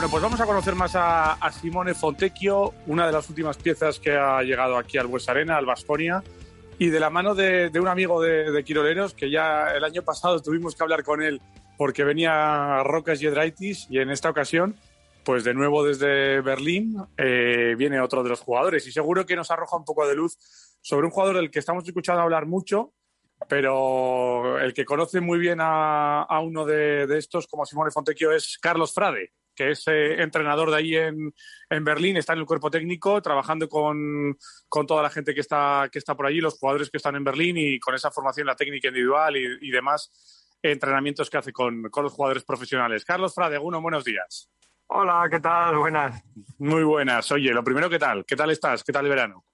Bueno, pues vamos a conocer más a, Simone Fontecchio, una de las últimas piezas que ha llegado aquí al Bues Arena, al Vasconia, y de la mano de, un amigo de, de, Quiroleros, que ya el año pasado tuvimos que hablar con él porque venía Rocas Yedraitis, y en esta ocasión, pues de nuevo desde Berlín, eh, viene otro de los jugadores, y seguro que nos arroja un poco de luz sobre un jugador del que estamos escuchando hablar mucho, pero el que conoce muy bien a, uno de, de, estos, como Simone Fontecchio, es Carlos Frade que es eh, entrenador de ahí en, en, Berlín, está en el cuerpo técnico, trabajando con, con, toda la gente que está, que está por allí, los jugadores que están en Berlín y con esa formación, la técnica individual y, demás entrenamientos que hace con, con, los jugadores profesionales. Carlos Fradeguno, buenos días. Hola, ¿qué tal? Buenas. Muy buenas. Oye, lo primero, ¿qué tal? ¿Qué tal estás? ¿Qué tal el verano?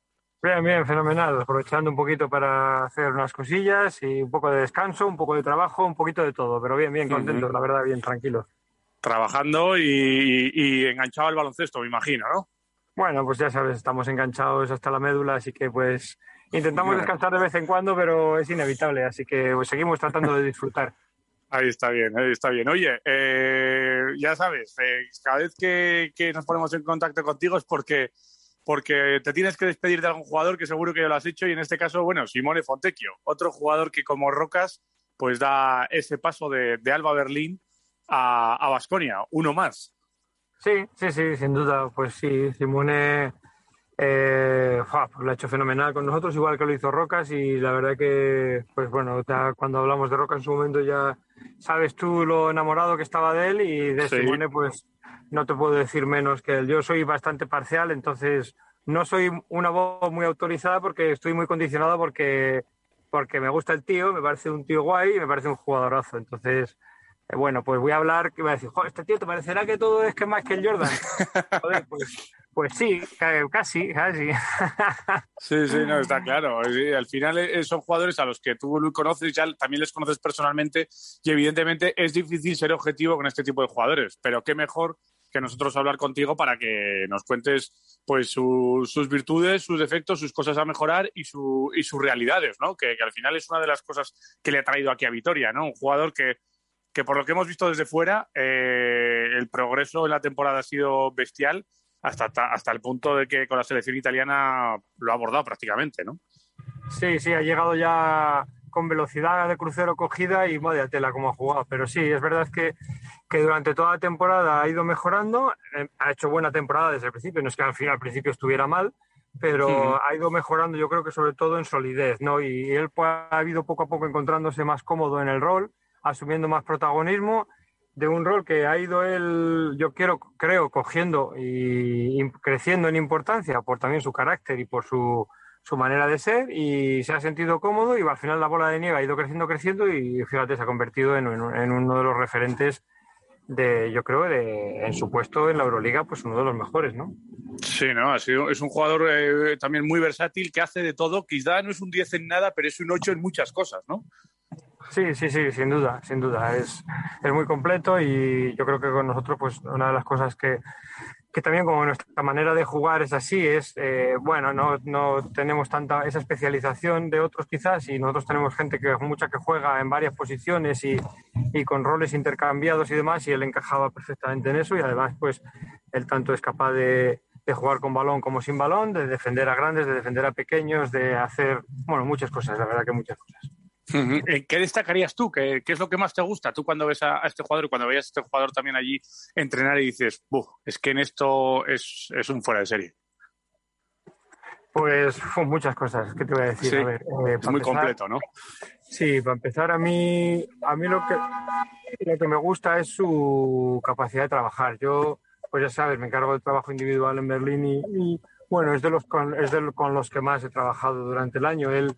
Bien, bien, fenomenal. Aprovechando un poquito para hacer unas cosillas y un poco de descanso, un poco de trabajo, un poquito de todo. Pero bien, bien, contentos, la verdad, bien, tranquilos trabajando y, enganchado al baloncesto, me imagino, ¿no? Bueno, pues ya sabes, estamos enganchados hasta la médula, así que pues intentamos descansar de vez en cuando, pero es inevitable, así que pues, seguimos tratando de disfrutar. Ahí está bien, ahí está bien. Oye, eh, ya sabes, eh, cada vez que, nos ponemos en contacto contigo es porque, porque te tienes que despedir de algún jugador que seguro que ya lo has hecho y en este caso, bueno, Simone Fontecchio, otro jugador que como Rocas pues da ese paso de, de Alba Berlín a Vasconia, uno más. Sí, sí, sí, sin duda. Pues sí, Simone eh, pues lo ha hecho fenomenal con nosotros, igual que lo hizo Rocas, y la verdad que, pues bueno, cuando hablamos de Rocas en su momento ya sabes tú lo enamorado que estaba de él y de Simone, pues no te puedo decir menos que él. Yo soy bastante parcial, entonces no soy una voz muy autorizada porque estoy muy condicionado porque, porque me gusta el tío, me parece un tío guay y me parece un jugadorazo. Entonces, eh, bueno, pues voy a hablar, que voy a decir, este tío, ¿te parecerá que todo es que más que el Jordan? Joder, pues, pues sí, casi, casi. Sí, sí, no, está claro. al final eh, son jugadores a los que tú conoces, ya también les conoces personalmente y evidentemente es difícil ser objetivo con este tipo de jugadores, pero qué mejor que nosotros hablar contigo para que nos cuentes pues sus virtudes, sus defectos, sus cosas a mejorar y, su, y sus realidades, ¿no? Que, que, al final es una de las cosas que le ha traído aquí a Vitoria, ¿no? Un jugador que que por lo que hemos visto desde fuera, eh, el progreso en la temporada ha sido bestial hasta, hasta el punto de que con la selección italiana lo ha abordado prácticamente, ¿no? Sí, sí, ha llegado ya con velocidad de crucero cogida y madre tela como ha jugado. Pero sí, es verdad que, que, durante toda la temporada ha ido mejorando, eh, ha hecho buena temporada desde el principio, no es que al final al principio estuviera mal, pero ha ido mejorando yo creo que sobre todo en solidez, ¿no? Y él pues, ha ido poco a poco encontrándose más cómodo en el rol asumiendo más protagonismo de un rol que ha ido él, yo quiero, creo, cogiendo y, creciendo en importancia por también su carácter y por su, su, manera de ser y se ha sentido cómodo y al final la bola de nieve ha ido creciendo, creciendo y fíjate, se ha convertido en, en uno de los referentes de, yo creo, de, en su puesto en la Euroliga, pues uno de los mejores, ¿no? Sí, no, ha sido, es un jugador eh, también muy versátil que hace de todo. Quizá no es un 10 en nada, pero es un 8 en muchas cosas, ¿no? Sí, sí, sí, sin duda, sin duda. Es, es muy completo y yo creo que con nosotros, pues una de las cosas que, que también como nuestra manera de jugar es así, es, eh, bueno, no, no, tenemos tanta esa especialización de otros quizás y nosotros tenemos gente que mucha que juega en varias posiciones y, y con roles intercambiados y demás y él encajaba perfectamente en eso y además pues él tanto es capaz de, de jugar con balón como sin balón, de defender a grandes, de defender a pequeños, de hacer, bueno, muchas cosas, la verdad que muchas cosas. ¿Qué destacarías tú? ¿Qué, es lo que más te gusta tú cuando ves a, este jugador y cuando veías a este jugador también allí entrenar y dices, es que en esto es, un fuera de serie? Pues muchas cosas, ¿qué te voy a decir? Eh, es muy completo, ¿no? Sí, para empezar, a mí, a mí lo, que, lo que me gusta es su capacidad de trabajar. Yo, pues ya sabes, me encargo del trabajo individual en Berlín y bueno, es de los con, es de, con los que más he trabajado durante el año. Él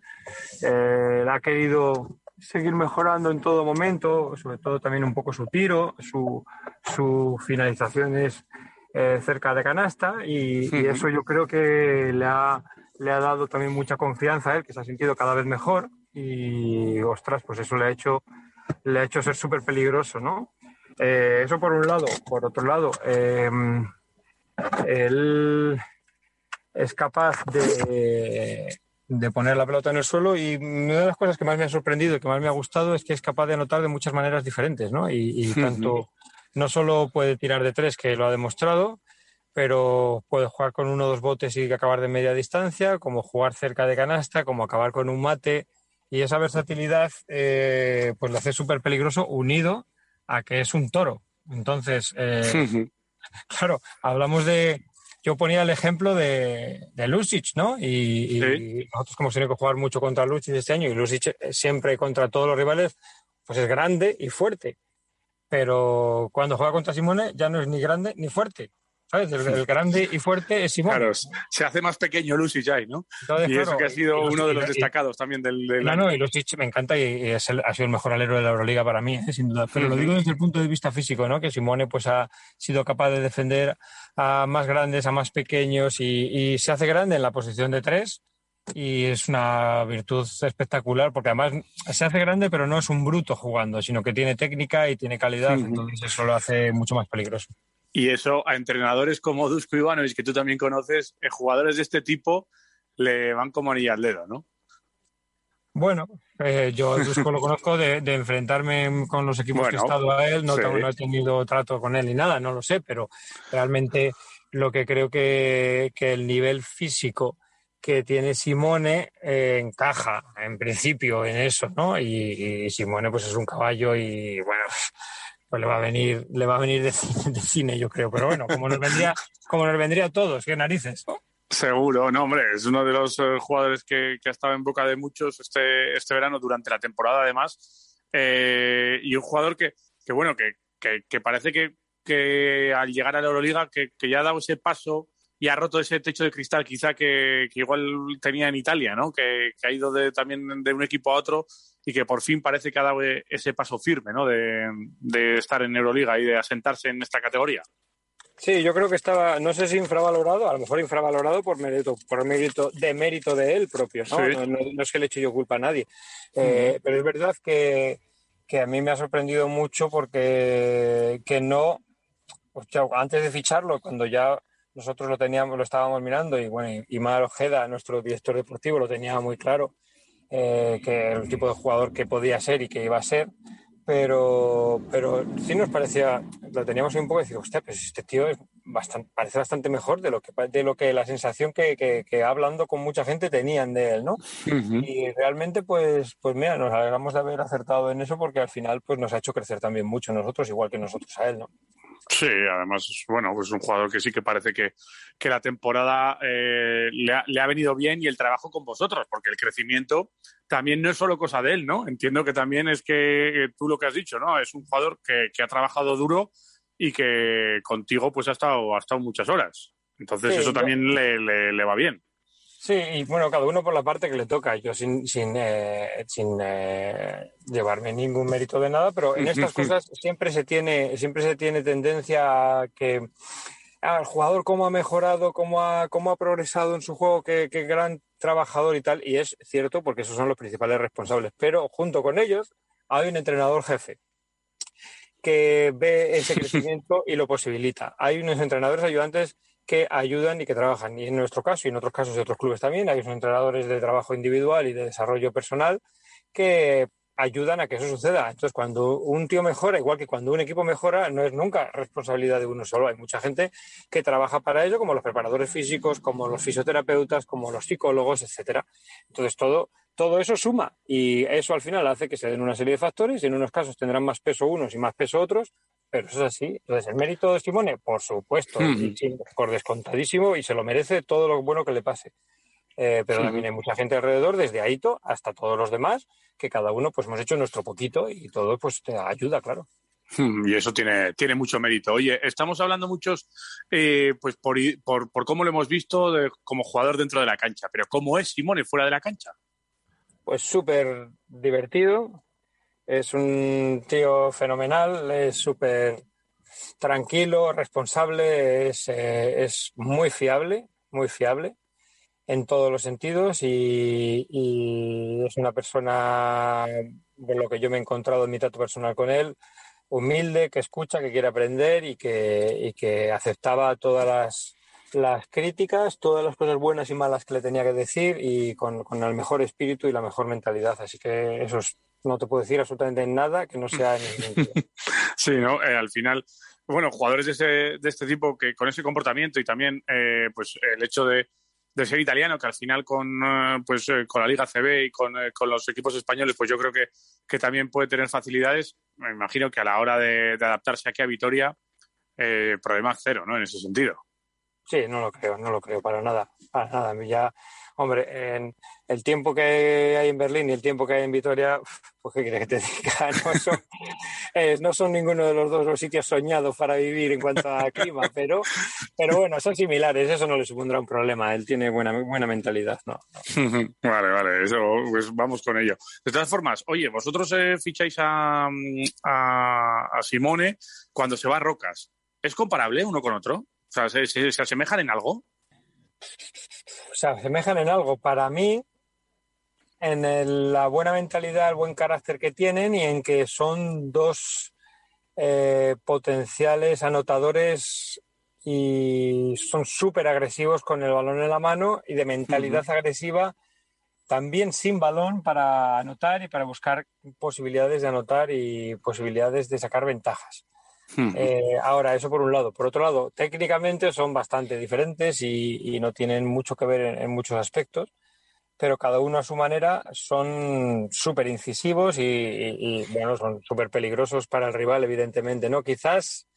eh, ha querido seguir mejorando en todo momento, sobre todo también un poco su tiro, su, su finalización es eh, cerca de canasta y, eso yo creo que le ha, le ha dado también mucha confianza a él, que se ha sentido cada vez mejor y, ostras, pues eso le ha hecho, le ha hecho ser súper peligroso, ¿no? Eh, eso por un lado. Por otro lado, él es capaz de, poner la pelota en el suelo y una de las cosas que más me ha sorprendido y que más me ha gustado es que es capaz de anotar de muchas maneras diferentes, ¿no? Y, tanto, no solo puede tirar de tres, que lo ha demostrado, pero puede jugar con uno o dos botes y acabar de media distancia, como jugar cerca de canasta, como acabar con un mate. Y esa versatilidad eh, pues lo hace súper peligroso unido a que es un toro. Entonces, eh, claro, hablamos de... Yo ponía el ejemplo de, de Lucic, ¿no? Y, nosotros como hemos tenido que jugar mucho contra Lucic este año y Lucic siempre contra todos los rivales, pues es grande y fuerte. Pero cuando juega contra Simone ya no es ni grande ni fuerte. ¿Sabes? El, grande y fuerte es Simón. Claro, se hace más pequeño Lucy Jai, ¿no? y eso que ha sido uno de los destacados también del, del No, no, y Lucic me encanta y, es ha sido el mejor alero de la Euroliga para mí, ¿eh? sin duda. Pero lo digo desde el punto de vista físico, ¿no? Que Simone pues ha sido capaz de defender a más grandes, a más pequeños y, se hace grande en la posición de tres y es una virtud espectacular porque además se hace grande pero no es un bruto jugando, sino que tiene técnica y tiene calidad, entonces eso lo hace mucho más peligroso. Y eso a entrenadores como Dusko Ivanovic, que tú también conoces, eh, jugadores de este tipo le van como anilla al dedo, ¿no? Bueno, eh, yo Dusko lo conozco de, enfrentarme con los equipos que he estado a él, no, he tenido trato con él ni nada, no lo sé, pero realmente lo que creo que, el nivel físico que tiene Simone eh, encaja en principio en eso, ¿no? Y, y, Simone pues es un caballo y bueno, pues le va a venir, le va a venir de cine, yo creo. Pero bueno, como nos vendría, como nos vendría a todos, qué narices. Seguro, no, hombre, es uno de los eh, jugadores que, ha estado en boca de muchos este, este verano durante la temporada, además. Eh, y un jugador que, que bueno, que, que, parece que, que, al llegar a la Euroliga, que, ya ha dado ese paso y ha roto ese techo de cristal, quizá que, igual tenía en Italia, ¿no? Que, ha ido de, también de un equipo a otro y que por fin parece que ha dado ese paso firme, ¿no? De, estar en Euroliga y de asentarse en esta categoría. Sí, yo creo que estaba, no sé si infravalorado, a lo mejor infravalorado por mérito, por mérito de mérito de él propio, ¿no? No, es que le eche yo culpa a nadie. Eh, pero es verdad que, a mí me ha sorprendido mucho porque que no, pues, antes de ficharlo, cuando ya nosotros lo teníamos, lo estábamos mirando, y bueno, y Mar Ojeda, nuestro director deportivo, lo tenía muy claro eh, que el tipo de jugador que podía ser y que iba a ser, pero, pero sí nos parecía, lo teníamos un poco y decir, hostia, pues este tío es bastante, parece bastante mejor de lo que, de lo que la sensación que, que, hablando con mucha gente tenían de él, ¿no? Y realmente, pues, pues mira, nos alegramos de haber acertado en eso porque al final pues nos ha hecho crecer también mucho nosotros, igual que nosotros a él, ¿no? Sí, además, bueno, pues es un jugador que sí que parece que, que la temporada eh, le, ha, le, ha, venido bien y el trabajo con vosotros, porque el crecimiento también no es solo cosa de él, ¿no? Entiendo que también es que eh, tú lo que has dicho, ¿no? Es un jugador que, que ha trabajado duro y que contigo pues ha estado, ha estado muchas horas. Entonces eso también le, le, le va bien. Sí, y bueno, cada uno por la parte que le toca. Yo sin, sin, eh, sin eh, llevarme ningún mérito de nada, pero en estas cosas siempre se tiene, siempre se tiene tendencia a que al jugador cómo ha mejorado, cómo ha, cómo ha progresado en su juego, qué, qué gran trabajador y tal. Y es cierto porque esos son los principales responsables. Pero junto con ellos hay un entrenador jefe que ve ese crecimiento y lo posibilita. Hay unos entrenadores ayudantes que ayudan y que trabajan. Y en nuestro caso y en otros casos de otros clubes también, hay entrenadores de trabajo individual y de desarrollo personal que ayudan a que eso suceda. Entonces, cuando un tío mejora, igual que cuando un equipo mejora, no es nunca responsabilidad de uno solo. Hay mucha gente que trabaja para ello, como los preparadores físicos, como los fisioterapeutas, como los psicólogos, etcétera. Entonces, todo, todo eso suma y eso al final hace que se den una serie de factores y en unos casos tendrán más peso unos y más peso otros, pero eso es así. Entonces, el mérito de Simone, por supuesto, por descontadísimo, y se lo merece todo lo bueno que le pase. Eh, pero también hay mucha gente alrededor, desde Aito hasta todos los demás, que cada uno pues hemos hecho nuestro poquito y todo pues te ayuda, claro. Y eso tiene, tiene mucho mérito. Oye, estamos hablando muchos eh, pues por, por, por, cómo lo hemos visto como jugador dentro de la cancha, pero ¿cómo es Simone fuera de la cancha? Pues súper divertido, es un tío fenomenal, es súper tranquilo, responsable, eh, es, muy fiable, muy fiable en todos los sentidos y, es una persona, de lo que yo me he encontrado en mi trato personal con él, humilde, que escucha, que quiere aprender y que, que aceptaba todas las, las, críticas, todas las cosas buenas y malas que le tenía que decir y con, con, el mejor espíritu y la mejor mentalidad. Así que eso es no te puedo decir absolutamente nada que no sea en el Sí, ¿no? Eh, al final, bueno, jugadores de, ese, de este tipo que con ese comportamiento y también eh, pues el hecho de, ser italiano, que al final con, eh, pues, con la Liga CB y con, los equipos españoles, pues yo creo que, que, también puede tener facilidades. Me imagino que a la hora de, adaptarse aquí a Vitoria, problemas cero, ¿no? En ese sentido. Sí, no lo creo, no lo creo para nada, para nada. Ya Hombre, en el tiempo que hay en Berlín y el tiempo que hay en Vitoria, pues qué quieres que te diga, no son, eh, no son ninguno de los dos los sitios soñados para vivir en cuanto a clima, pero, pero bueno, son similares, eso no le supondrá un problema, él tiene buena, buena mentalidad, ¿no? Vale, vale, eso, pues vamos con ello. De todas formas, oye, vosotros eh, ficháis a, a, Simone cuando se va a Rocas, ¿es comparable uno con otro? O sea, se asemejan en algo? Se asemejan en algo. Para mí, en la buena mentalidad, el buen carácter que tienen y en que son dos eh, potenciales anotadores y son súper agresivos con el balón en la mano y de mentalidad agresiva también sin balón para anotar y para buscar posibilidades de anotar y posibilidades de sacar ventajas. Eh, ahora, eso por un lado. Por otro lado, técnicamente son bastante diferentes y, no tienen mucho que ver en, muchos aspectos, pero cada uno a su manera son súper incisivos y, bueno, son súper peligrosos para el rival, evidentemente, ¿no? Quizás,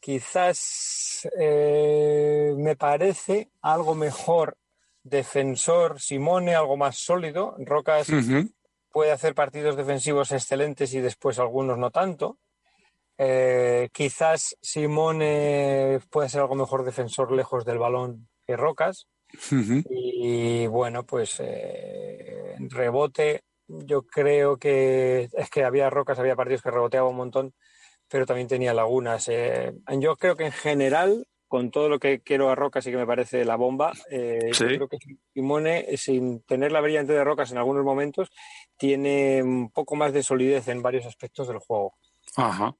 quizás eh, me parece algo mejor defensor Simone, algo más sólido. Rocas puede hacer partidos defensivos excelentes y después algunos no tanto. Eh, quizás Simone puede ser algo mejor defensor lejos del balón que Rocas. Y bueno, pues eh, rebote, yo creo que es que había Rocas, había partidos que reboteaba un montón, pero también tenía lagunas. Eh. yo creo que en general, con todo lo que quiero a Rocas y que me parece la bomba, yo creo que Simone, sin tener la brillante de Rocas en algunos momentos, tiene un poco más de solidez en varios aspectos del juego. Ajá,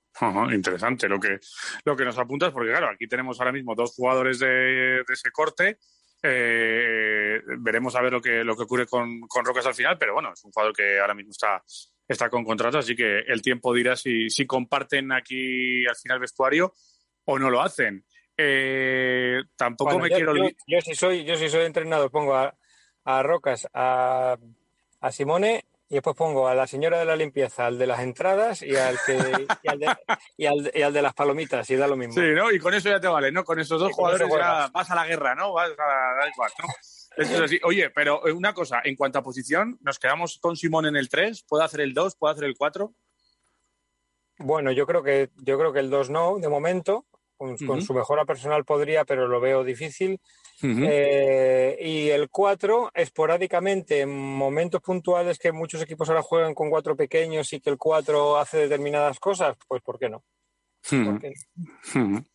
interesante lo que, lo que nos apuntas, porque claro, aquí tenemos ahora mismo dos jugadores de, ese corte. Eh, veremos a ver lo que, lo que ocurre con, con, Rocas al final, pero bueno, es un jugador que ahora mismo está, está con contrato, así que el tiempo dirá si, si comparten aquí al final vestuario o no lo hacen. Eh, tampoco me quiero. Yo, yo, si soy, yo si soy entrenador, pongo a, a Rocas, a, a Simone y después pongo a la señora de la limpieza, al de las entradas y al, que, y al, de, y al, y al de las palomitas, y da lo mismo. Sí, ¿no? Y con eso ya te vale, ¿no? Con esos dos jugadores ya vas a la guerra, ¿no? Vas a igual, ¿no? Eso es así. Oye, pero eh, una cosa, en cuanto a posición, ¿nos quedamos con Simón en el 3? ¿Puede hacer el 2? ¿Puede hacer el 4? Bueno, yo creo que yo creo que el 2 no, de momento. Con, con, su mejora personal podría, pero lo veo difícil. Eh, y el 4, esporádicamente, en momentos puntuales que muchos equipos ahora juegan con cuatro pequeños y que el 4 hace determinadas cosas, pues ¿por qué no?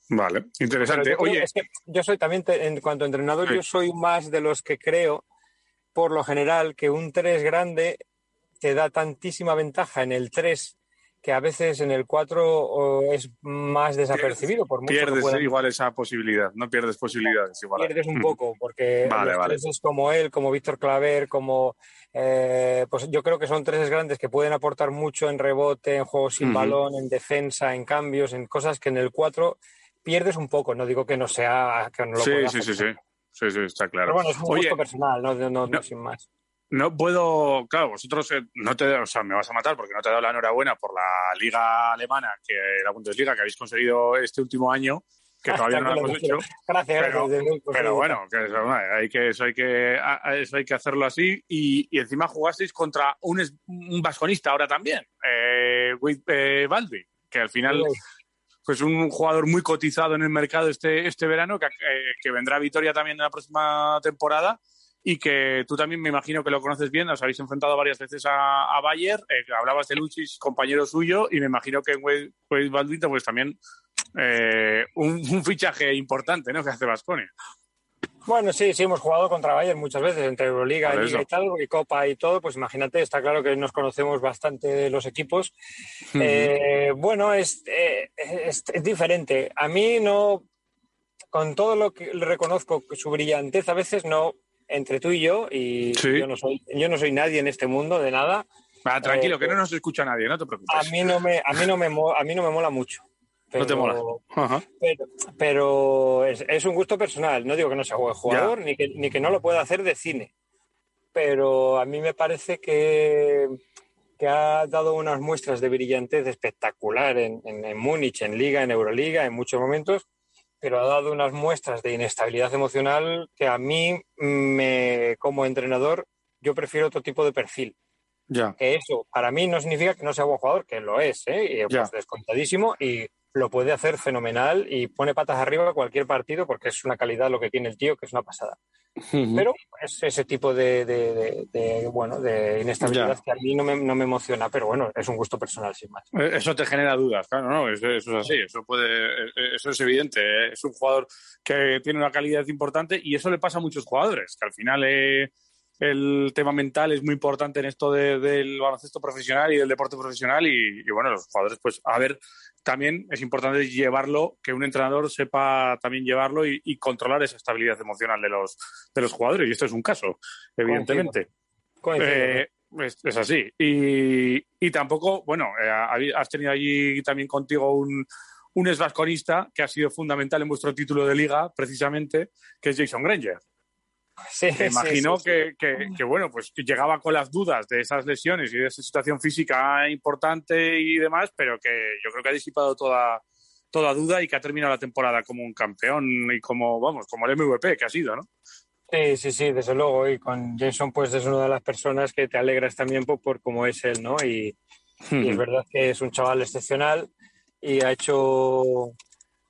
Vale, interesante. Yo, Oye, yo soy también, en cuanto a entrenador, yo soy más de los que creo, por lo general, que un 3 grande te da tantísima ventaja en el 3 que a veces en el 4 es más desapercibido. Por mucho pierdes igual esa posibilidad, no pierdes posibilidades igual. Pierdes un poco, porque vale, los como él, como Víctor Claver, como... Eh, pues yo creo que son tres grandes que pueden aportar mucho en rebote, en juegos sin balón, en defensa, en cambios, en cosas que en el 4 pierdes un poco. No digo que no sea... Que no lo sí, sí, sí, sí, sí, sí, está claro. Pero bueno, es un gusto personal, no, no, sin más no puedo, claro, vosotros eh, no te, o sea, me vas a matar porque no te he dado la enhorabuena por la liga alemana, que la Bundesliga que habéis conseguido este último año, que todavía no lo hemos hecho. Gracias, pero, pero bueno, que eso, hay que, eso, hay que, eso hay que hacerlo así. Y, y encima jugasteis contra un, un vasconista ahora también, eh, eh, Baldi, que al final pues un jugador muy cotizado en el mercado este, este verano, que, eh, que vendrá a Vitoria también en la próxima temporada y que tú también me imagino que lo conoces bien, os habéis enfrentado varias veces a, a Bayer, eh, hablabas de Luchis, compañero suyo, y me imagino que en Wade Baldito pues también eh, un, fichaje importante ¿no? que hace Vasconia. Bueno, sí, sí, hemos jugado contra Bayern muchas veces, entre Euroliga y tal, y Copa y todo, pues imagínate, está claro que nos conocemos bastante los equipos. Eh, bueno, es, es, diferente. A mí no, con todo lo que le reconozco, su brillantez a veces no, entre tú y yo, y yo, no soy, yo no soy nadie en este mundo de nada, Ah, tranquilo, que no nos escucha nadie, no te preocupes. A mí no me, a mí no me, a mí no me mola mucho. no te mola. Pero, pero es, un gusto personal. No digo que no sea jugador, ni que, ni que no lo pueda hacer de cine. Pero a mí me parece que, que ha dado unas muestras de brillantez espectacular en, en, Múnich, en Liga, en Euroliga, en muchos momentos, pero ha dado unas muestras de inestabilidad emocional que a mí, me, como entrenador, yo prefiero otro tipo de perfil. Ya. Que eso, para mí, no significa que no sea buen jugador, que lo es, ¿eh? pues descontadísimo, y lo puede hacer fenomenal y pone patas arriba cualquier partido porque es una calidad lo que tiene el tío que es una pasada. Pero es ese tipo de, bueno, de inestabilidad que a mí no me, no me, emociona, pero bueno, es un gusto personal sin más. Eh, eso te genera dudas, claro, no, eso, es así, eso puede, eh, eso es evidente. ¿eh? Es un jugador que tiene una calidad importante y eso le pasa a muchos jugadores, que al final el tema mental es muy importante en esto del baloncesto profesional y del deporte profesional y, y, bueno, los jugadores pues a ver también es importante llevarlo, que un entrenador sepa también llevarlo y, controlar esa estabilidad emocional de los, de los jugadores. Y esto es un caso, evidentemente. Eh, es, así. Y, tampoco, bueno, eh, has tenido allí también contigo un, un esvasconista que ha sido fundamental en vuestro título de liga, precisamente, que es Jason Granger. Sí, imagino que, que, bueno, pues llegaba con las dudas de esas lesiones y de esa situación física importante y demás, pero que yo creo que ha disipado toda, toda duda y que ha terminado la temporada como un campeón y como, vamos, como el MVP que ha sido, ¿no? Sí, sí, sí, desde luego. Y con Jason, pues es una de las personas que te alegras también por, por cómo es él, ¿no? Y, y es verdad que es un chaval excepcional y ha hecho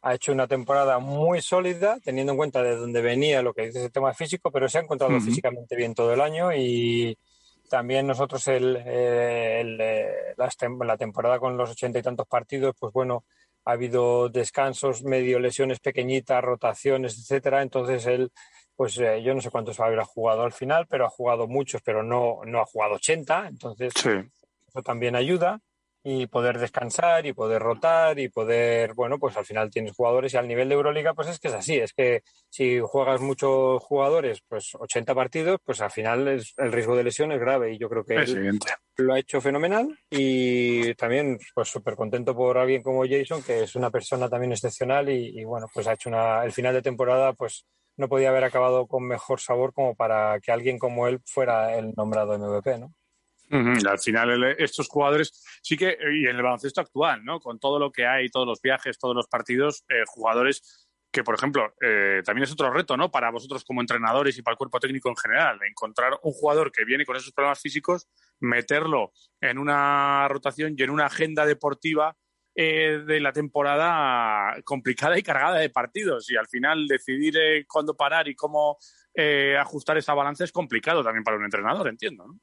ha hecho una temporada muy sólida, teniendo en cuenta de dónde venía lo que dice ese tema físico, pero se ha encontrado físicamente bien todo el año y también nosotros el, eh, la, temporada con los ochenta y tantos partidos, pues bueno, ha habido descansos, medio lesiones pequeñitas, rotaciones, etcétera. Entonces él, pues eh, yo no sé cuántos habrá jugado al final, pero ha jugado muchos, pero no, no ha jugado 80. Entonces eso también ayuda y poder descansar y poder rotar y poder, bueno, pues al final tienes jugadores y al nivel de Euroliga pues es que es así, es que si juegas muchos jugadores, pues 80 partidos, pues al final es, el riesgo de lesión es grave y yo creo que él lo ha hecho fenomenal y también pues súper contento por alguien como Jason, que es una persona también excepcional y, bueno, pues ha hecho una, el final de temporada pues no podía haber acabado con mejor sabor como para que alguien como él fuera el nombrado MVP, ¿no? Al final, estos jugadores sí que, y en el baloncesto actual, ¿no? Con todo lo que hay, todos los viajes, todos los partidos, eh, jugadores que, por ejemplo, eh, también es otro reto, ¿no? Para vosotros como entrenadores y para el cuerpo técnico en general, encontrar un jugador que viene con esos problemas físicos, meterlo en una rotación y en una agenda deportiva eh, de la temporada complicada y cargada de partidos. Y al final decidir cuándo parar y cómo ajustar esa balanza es complicado también para un entrenador, entiendo, ¿no?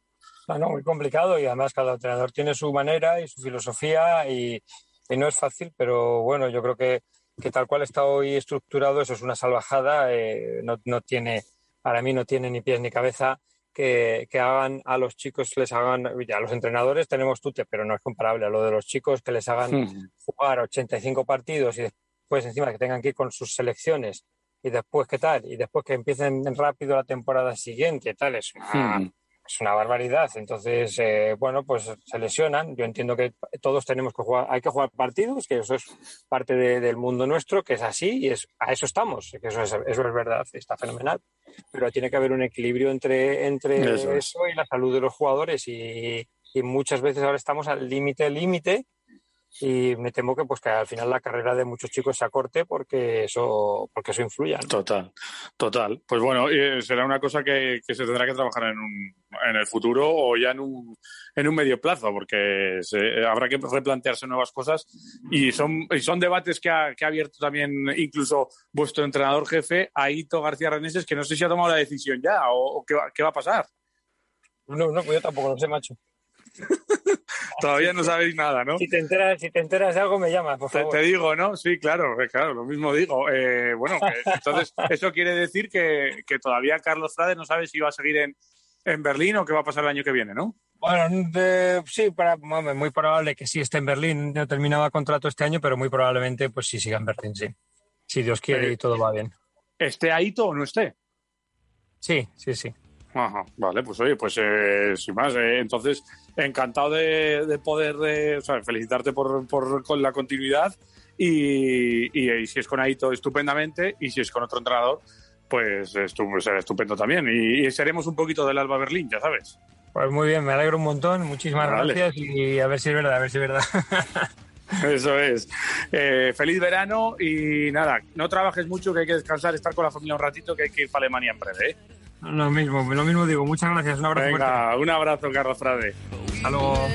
No, muy complicado y además cada entrenador tiene su manera y su filosofía y, no es fácil, pero bueno, yo creo que, tal cual está hoy estructurado, eso es una salvajada, eh, no, tiene, para mí no tiene ni pies ni cabeza que, hagan a los chicos, les hagan, ya los entrenadores tenemos tute, pero no es comparable a lo de los chicos que les hagan hmm. jugar 85 partidos y después encima que tengan que ir con sus selecciones y después qué tal, y después que empiecen rápido la temporada siguiente, tal, es hmm es una barbaridad. Entonces, eh, bueno, pues se lesionan. Yo entiendo que todos tenemos que jugar, hay que jugar partidos, que eso es parte del mundo nuestro, que es así y es, a eso estamos, que eso es, eso es verdad, está fenomenal. Pero tiene que haber un equilibrio entre, entre eso, y la salud de los jugadores y, y muchas veces ahora estamos al límite, límite y me temo que pues que al final la carrera de muchos chicos se acorte porque eso porque eso influye. Total, total. Pues bueno, será una cosa que, se tendrá que trabajar en, un, en el futuro o ya en un, en un medio plazo, porque habrá que replantearse nuevas cosas y son, y son debates que ha, que ha abierto también incluso vuestro entrenador jefe, Aito García Reneses, que no sé si ha tomado la decisión ya o, qué, va, qué va a pasar. No, no, pues yo tampoco lo sé, macho. Todavía no sabéis nada, ¿no? Si te enteras, si te enteras de algo, me llamas, por favor. Te, digo, ¿no? Sí, claro, eh, claro, lo mismo digo. Eh, bueno, entonces, eso quiere decir que, todavía Carlos Frade no sabe si va a seguir en, en Berlín o qué va a pasar el año que viene, ¿no? Bueno, sí, para, muy probable que sí esté en Berlín. No terminaba contrato este año, pero muy probablemente pues sí siga en Berlín, sí. Si Dios quiere y todo va bien. ¿Esté ahí o no esté? Sí, sí, sí. Ajá, vale, pues oye, pues eh, sin más, eh, entonces encantado de, poder o sea, felicitarte por, por, con la continuidad y, y, si es con Aito, estupendamente, y si es con otro entrenador, pues será estupendo también. Y, seremos un poquito del Alba Berlín, ya sabes. Pues muy bien, me alegro un montón, muchísimas gracias y a ver si es verdad, a ver si es verdad. Eso es. Eh, feliz verano y nada, no trabajes mucho, que hay que descansar, estar con la familia un ratito, que hay que ir para Alemania en breve. ¿eh? Lo mismo, lo mismo digo. Muchas gracias. Un abrazo. Venga, un abrazo, Carlos Frade. Hasta luego.